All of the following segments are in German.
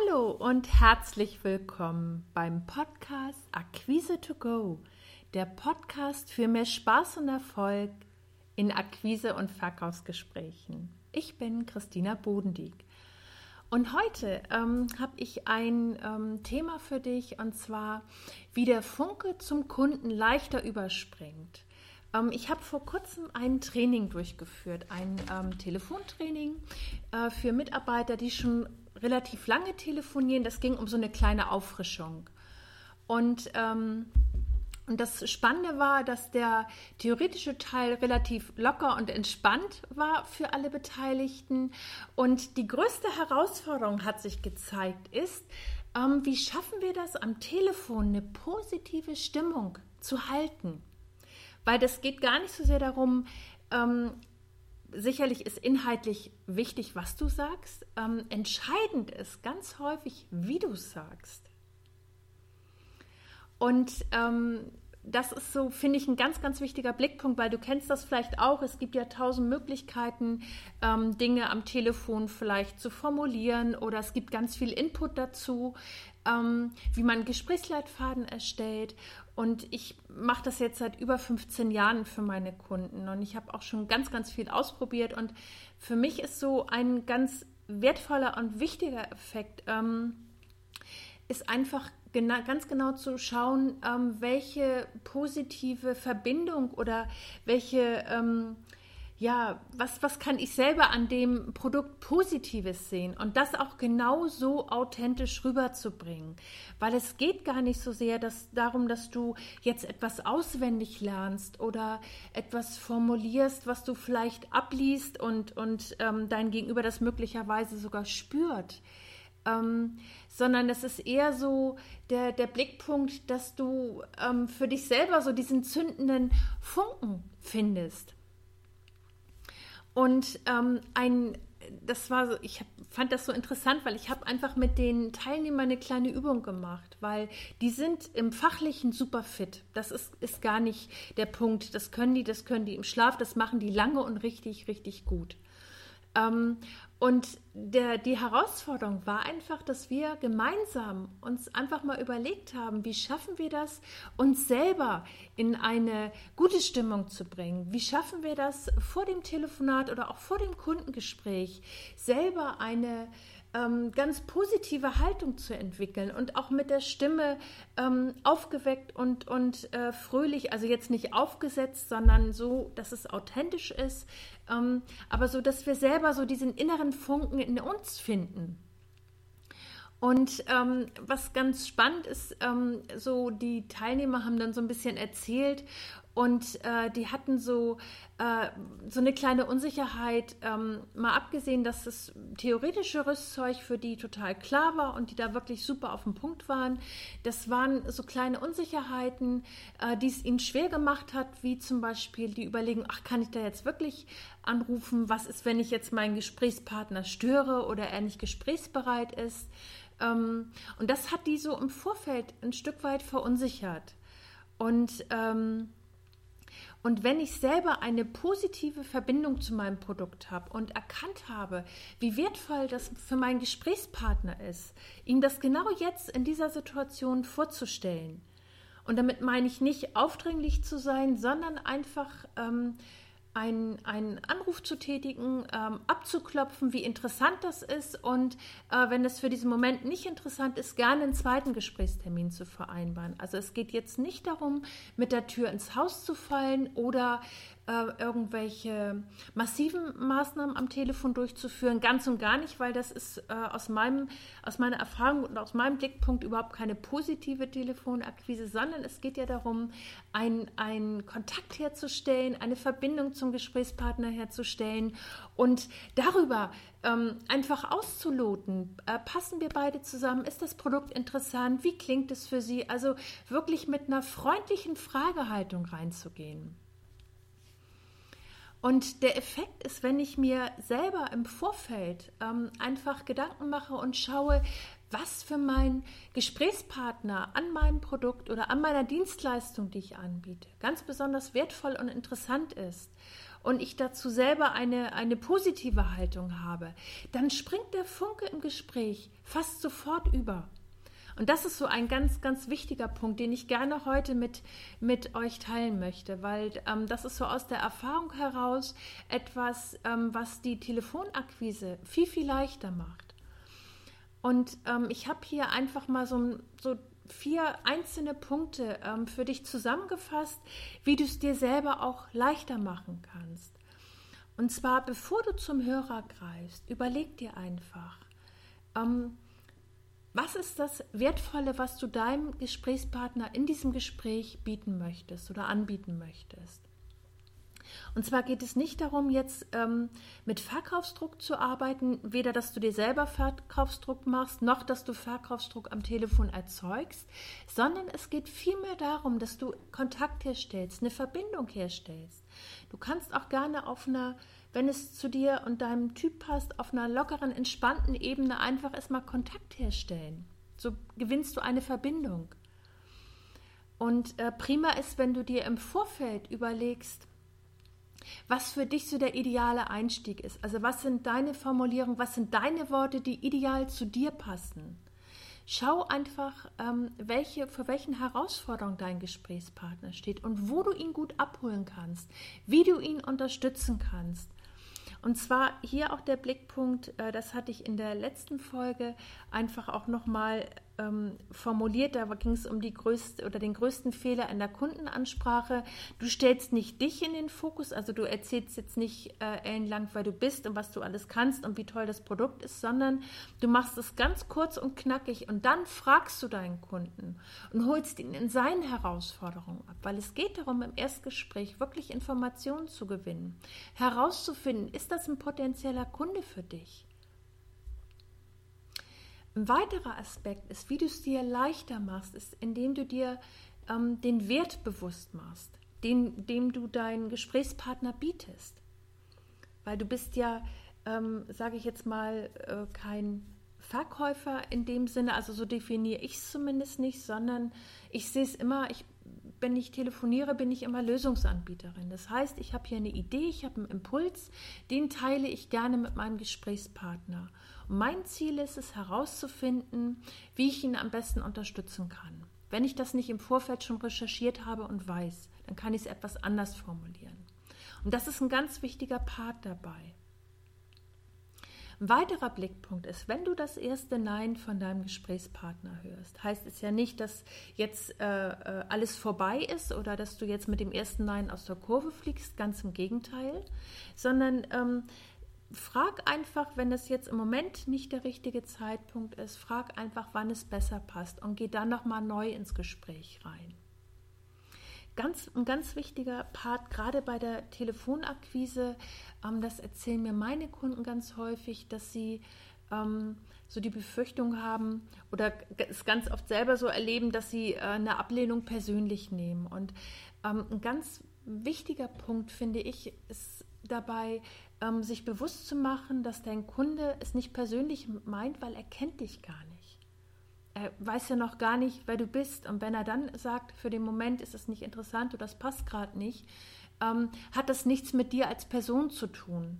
Hallo und herzlich willkommen beim Podcast Akquise to Go, der Podcast für mehr Spaß und Erfolg in Akquise- und Verkaufsgesprächen. Ich bin Christina Bodendieck. Und heute ähm, habe ich ein ähm, Thema für dich und zwar, wie der Funke zum Kunden leichter überspringt. Ähm, ich habe vor kurzem ein Training durchgeführt, ein ähm, Telefontraining äh, für Mitarbeiter, die schon relativ lange telefonieren. Das ging um so eine kleine Auffrischung. Und, ähm, und das Spannende war, dass der theoretische Teil relativ locker und entspannt war für alle Beteiligten. Und die größte Herausforderung hat sich gezeigt, ist, ähm, wie schaffen wir das am Telefon, eine positive Stimmung zu halten? Weil das geht gar nicht so sehr darum, ähm, sicherlich ist inhaltlich wichtig, was du sagst. Ähm, entscheidend ist ganz häufig, wie du sagst. Und ähm, das ist so, finde ich, ein ganz, ganz wichtiger Blickpunkt, weil du kennst das vielleicht auch. Es gibt ja tausend Möglichkeiten, ähm, Dinge am Telefon vielleicht zu formulieren oder es gibt ganz viel Input dazu, ähm, wie man Gesprächsleitfaden erstellt. Und ich mache das jetzt seit über 15 Jahren für meine Kunden und ich habe auch schon ganz, ganz viel ausprobiert. Und für mich ist so ein ganz wertvoller und wichtiger Effekt, ähm, ist einfach gena ganz genau zu schauen, ähm, welche positive Verbindung oder welche ähm, ja, was, was kann ich selber an dem Produkt Positives sehen und das auch genau so authentisch rüberzubringen. Weil es geht gar nicht so sehr dass, darum, dass du jetzt etwas auswendig lernst oder etwas formulierst, was du vielleicht abliest und, und ähm, dein Gegenüber das möglicherweise sogar spürt. Ähm, sondern es ist eher so der, der Blickpunkt, dass du ähm, für dich selber so diesen zündenden Funken findest. Und ähm, ein, das war so, ich fand das so interessant, weil ich habe einfach mit den Teilnehmern eine kleine Übung gemacht, weil die sind im Fachlichen super fit. Das ist, ist gar nicht der Punkt. Das können die, das können die im Schlaf, das machen die lange und richtig, richtig gut. Ähm, und der, die Herausforderung war einfach, dass wir gemeinsam uns einfach mal überlegt haben, wie schaffen wir das, uns selber in eine gute Stimmung zu bringen? Wie schaffen wir das vor dem Telefonat oder auch vor dem Kundengespräch, selber eine ähm, ganz positive Haltung zu entwickeln und auch mit der Stimme ähm, aufgeweckt und, und äh, fröhlich, also jetzt nicht aufgesetzt, sondern so, dass es authentisch ist, ähm, aber so, dass wir selber so diesen inneren Funken in uns finden. Und ähm, was ganz spannend ist, ähm, so die Teilnehmer haben dann so ein bisschen erzählt und äh, die hatten so, äh, so eine kleine Unsicherheit, ähm, mal abgesehen, dass das theoretische Rüstzeug für die total klar war und die da wirklich super auf dem Punkt waren. Das waren so kleine Unsicherheiten, äh, die es ihnen schwer gemacht hat, wie zum Beispiel die Überlegung, ach, kann ich da jetzt wirklich anrufen? Was ist, wenn ich jetzt meinen Gesprächspartner störe oder er nicht gesprächsbereit ist? Ähm, und das hat die so im Vorfeld ein Stück weit verunsichert. Und ähm, und wenn ich selber eine positive Verbindung zu meinem Produkt habe und erkannt habe, wie wertvoll das für meinen Gesprächspartner ist, ihm das genau jetzt in dieser Situation vorzustellen. Und damit meine ich nicht aufdringlich zu sein, sondern einfach ähm, einen, einen Anruf zu tätigen, ähm, abzuklopfen, wie interessant das ist und äh, wenn es für diesen Moment nicht interessant ist, gerne einen zweiten Gesprächstermin zu vereinbaren. Also es geht jetzt nicht darum, mit der Tür ins Haus zu fallen oder äh, irgendwelche massiven Maßnahmen am Telefon durchzuführen. Ganz und gar nicht, weil das ist äh, aus, meinem, aus meiner Erfahrung und aus meinem Blickpunkt überhaupt keine positive Telefonakquise, sondern es geht ja darum, einen Kontakt herzustellen, eine Verbindung zum Gesprächspartner herzustellen und darüber ähm, einfach auszuloten. Äh, passen wir beide zusammen? Ist das Produkt interessant? Wie klingt es für Sie? Also wirklich mit einer freundlichen Fragehaltung reinzugehen. Und der Effekt ist, wenn ich mir selber im Vorfeld ähm, einfach Gedanken mache und schaue, was für meinen Gesprächspartner an meinem Produkt oder an meiner Dienstleistung, die ich anbiete, ganz besonders wertvoll und interessant ist und ich dazu selber eine, eine positive Haltung habe, dann springt der Funke im Gespräch fast sofort über. Und das ist so ein ganz, ganz wichtiger Punkt, den ich gerne heute mit, mit euch teilen möchte, weil ähm, das ist so aus der Erfahrung heraus etwas, ähm, was die Telefonakquise viel, viel leichter macht. Und ähm, ich habe hier einfach mal so, so vier einzelne Punkte ähm, für dich zusammengefasst, wie du es dir selber auch leichter machen kannst. Und zwar, bevor du zum Hörer greifst, überleg dir einfach, ähm, was ist das Wertvolle, was du deinem Gesprächspartner in diesem Gespräch bieten möchtest oder anbieten möchtest? Und zwar geht es nicht darum, jetzt ähm, mit Verkaufsdruck zu arbeiten, weder dass du dir selber Verkaufsdruck machst, noch dass du Verkaufsdruck am Telefon erzeugst, sondern es geht vielmehr darum, dass du Kontakt herstellst, eine Verbindung herstellst. Du kannst auch gerne auf einer, wenn es zu dir und deinem Typ passt, auf einer lockeren, entspannten Ebene einfach erstmal Kontakt herstellen. So gewinnst du eine Verbindung. Und äh, prima ist, wenn du dir im Vorfeld überlegst, was für dich so der ideale Einstieg ist. Also was sind deine Formulierungen, was sind deine Worte, die ideal zu dir passen. Schau einfach, ähm, welche, für welchen Herausforderungen dein Gesprächspartner steht und wo du ihn gut abholen kannst, wie du ihn unterstützen kannst. Und zwar hier auch der Blickpunkt, äh, das hatte ich in der letzten Folge einfach auch nochmal ähm, formuliert. Da ging es um die größte oder den größten Fehler in der Kundenansprache. Du stellst nicht dich in den Fokus, also du erzählst jetzt nicht äh, ellenlang, wer du bist und was du alles kannst und wie toll das Produkt ist, sondern du machst es ganz kurz und knackig und dann fragst du deinen Kunden und holst ihn in seinen Herausforderungen ab, weil es geht darum, im Erstgespräch wirklich Informationen zu gewinnen, herauszufinden, ist das ein potenzieller Kunde für dich? Ein weiterer Aspekt ist, wie du es dir leichter machst, ist, indem du dir ähm, den Wert bewusst machst, den, dem du deinen Gesprächspartner bietest. Weil du bist ja, ähm, sage ich jetzt mal, äh, kein Verkäufer in dem Sinne, also so definiere ich es zumindest nicht, sondern ich sehe es immer, ich, wenn ich telefoniere, bin ich immer Lösungsanbieterin. Das heißt, ich habe hier eine Idee, ich habe einen Impuls, den teile ich gerne mit meinem Gesprächspartner. Mein Ziel ist es herauszufinden, wie ich ihn am besten unterstützen kann. Wenn ich das nicht im Vorfeld schon recherchiert habe und weiß, dann kann ich es etwas anders formulieren. Und das ist ein ganz wichtiger Part dabei. Ein weiterer Blickpunkt ist, wenn du das erste Nein von deinem Gesprächspartner hörst, heißt es ja nicht, dass jetzt äh, äh alles vorbei ist oder dass du jetzt mit dem ersten Nein aus der Kurve fliegst, ganz im Gegenteil, sondern ähm, frag einfach, wenn es jetzt im Moment nicht der richtige Zeitpunkt ist, frag einfach, wann es besser passt und geh dann nochmal neu ins Gespräch rein. Ganz, ein ganz wichtiger Part, gerade bei der Telefonakquise, ähm, das erzählen mir meine Kunden ganz häufig, dass sie ähm, so die Befürchtung haben oder es ganz oft selber so erleben, dass sie äh, eine Ablehnung persönlich nehmen. Und ähm, ein ganz wichtiger Punkt, finde ich, ist dabei, ähm, sich bewusst zu machen, dass dein Kunde es nicht persönlich meint, weil er kennt dich gar nicht. Er weiß ja noch gar nicht, wer du bist. Und wenn er dann sagt, für den Moment ist es nicht interessant oder das passt gerade nicht, ähm, hat das nichts mit dir als Person zu tun.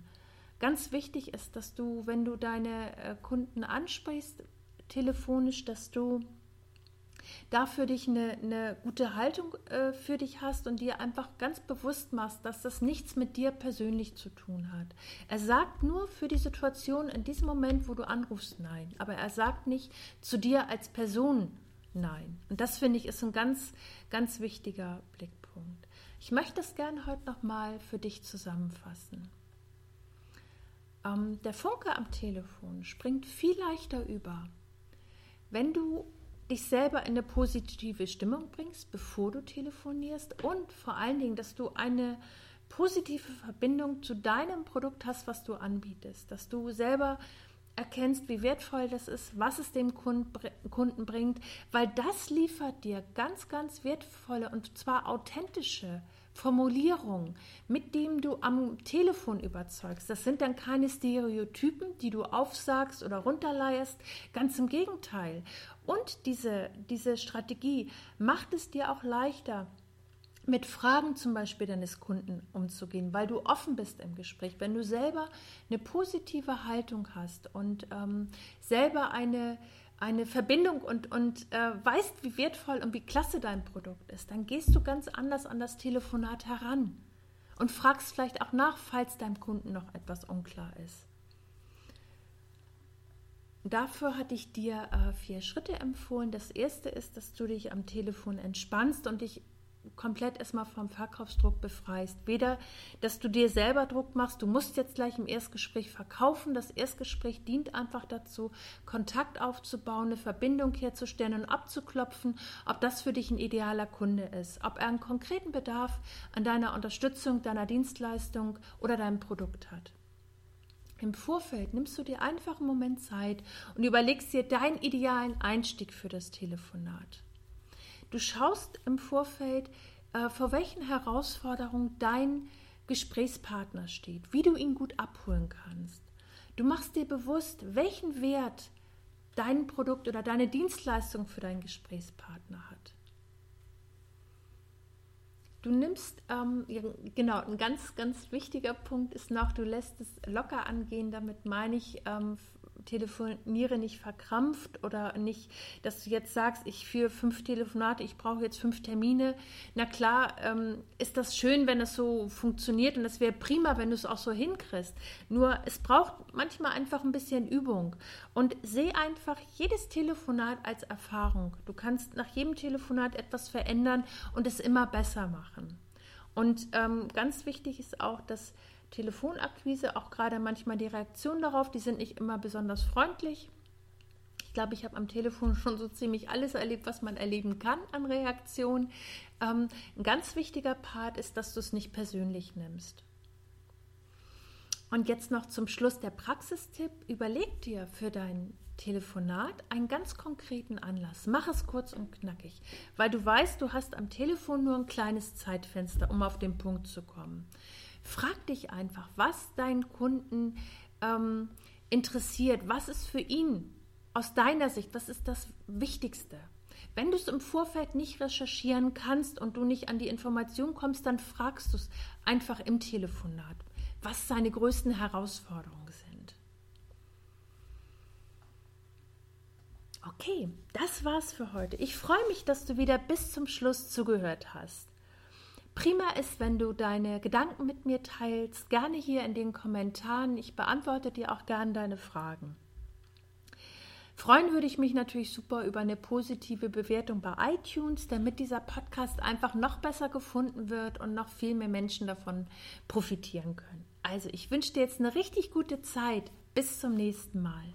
Ganz wichtig ist, dass du, wenn du deine äh, Kunden ansprichst, telefonisch, dass du da für dich eine, eine gute Haltung äh, für dich hast und dir einfach ganz bewusst machst, dass das nichts mit dir persönlich zu tun hat. Er sagt nur für die Situation in diesem Moment, wo du anrufst, nein. Aber er sagt nicht zu dir als Person nein. Und das finde ich ist ein ganz, ganz wichtiger Blickpunkt. Ich möchte das gerne heute nochmal für dich zusammenfassen. Ähm, der Funke am Telefon springt viel leichter über, wenn du dich selber in eine positive Stimmung bringst, bevor du telefonierst und vor allen Dingen, dass du eine positive Verbindung zu deinem Produkt hast, was du anbietest, dass du selber erkennst, wie wertvoll das ist, was es dem Kunden bringt, weil das liefert dir ganz, ganz wertvolle und zwar authentische Formulierungen, mit denen du am Telefon überzeugst. Das sind dann keine Stereotypen, die du aufsagst oder runterleierst, ganz im Gegenteil. Und diese, diese Strategie macht es dir auch leichter, mit Fragen zum Beispiel deines Kunden umzugehen, weil du offen bist im Gespräch. Wenn du selber eine positive Haltung hast und ähm, selber eine, eine Verbindung und, und äh, weißt, wie wertvoll und wie klasse dein Produkt ist, dann gehst du ganz anders an das Telefonat heran und fragst vielleicht auch nach, falls deinem Kunden noch etwas unklar ist. Dafür hatte ich dir äh, vier Schritte empfohlen. Das erste ist, dass du dich am Telefon entspannst und dich komplett erstmal vom Verkaufsdruck befreist. Weder, dass du dir selber Druck machst, du musst jetzt gleich im Erstgespräch verkaufen. Das Erstgespräch dient einfach dazu, Kontakt aufzubauen, eine Verbindung herzustellen und abzuklopfen, ob das für dich ein idealer Kunde ist, ob er einen konkreten Bedarf an deiner Unterstützung, deiner Dienstleistung oder deinem Produkt hat. Im Vorfeld nimmst du dir einfach einen Moment Zeit und überlegst dir deinen idealen Einstieg für das Telefonat. Du schaust im Vorfeld, äh, vor welchen Herausforderungen dein Gesprächspartner steht, wie du ihn gut abholen kannst. Du machst dir bewusst, welchen Wert dein Produkt oder deine Dienstleistung für deinen Gesprächspartner hat. Du nimmst, ähm, genau, ein ganz, ganz wichtiger Punkt ist noch, du lässt es locker angehen. Damit meine ich ähm, telefoniere nicht verkrampft oder nicht, dass du jetzt sagst, ich führe fünf Telefonate, ich brauche jetzt fünf Termine. Na klar, ähm, ist das schön, wenn es so funktioniert und es wäre prima, wenn du es auch so hinkriegst. Nur es braucht manchmal einfach ein bisschen Übung und sehe einfach jedes Telefonat als Erfahrung. Du kannst nach jedem Telefonat etwas verändern und es immer besser machen. Und ähm, ganz wichtig ist auch, dass Telefonakquise, auch gerade manchmal die Reaktionen darauf, die sind nicht immer besonders freundlich. Ich glaube, ich habe am Telefon schon so ziemlich alles erlebt, was man erleben kann an Reaktionen. Ähm, ein ganz wichtiger Part ist, dass du es nicht persönlich nimmst. Und jetzt noch zum Schluss der Praxistipp. Überleg dir für dein Telefonat einen ganz konkreten Anlass. Mach es kurz und knackig, weil du weißt, du hast am Telefon nur ein kleines Zeitfenster, um auf den Punkt zu kommen. Frag dich einfach, was deinen Kunden ähm, interessiert, was ist für ihn aus deiner Sicht, was ist das Wichtigste. Wenn du es im Vorfeld nicht recherchieren kannst und du nicht an die Information kommst, dann fragst du es einfach im Telefonat, was seine größten Herausforderungen sind. Okay, das war's für heute. Ich freue mich, dass du wieder bis zum Schluss zugehört hast. Prima ist, wenn du deine Gedanken mit mir teilst, gerne hier in den Kommentaren. Ich beantworte dir auch gerne deine Fragen. Freuen würde ich mich natürlich super über eine positive Bewertung bei iTunes, damit dieser Podcast einfach noch besser gefunden wird und noch viel mehr Menschen davon profitieren können. Also ich wünsche dir jetzt eine richtig gute Zeit. Bis zum nächsten Mal.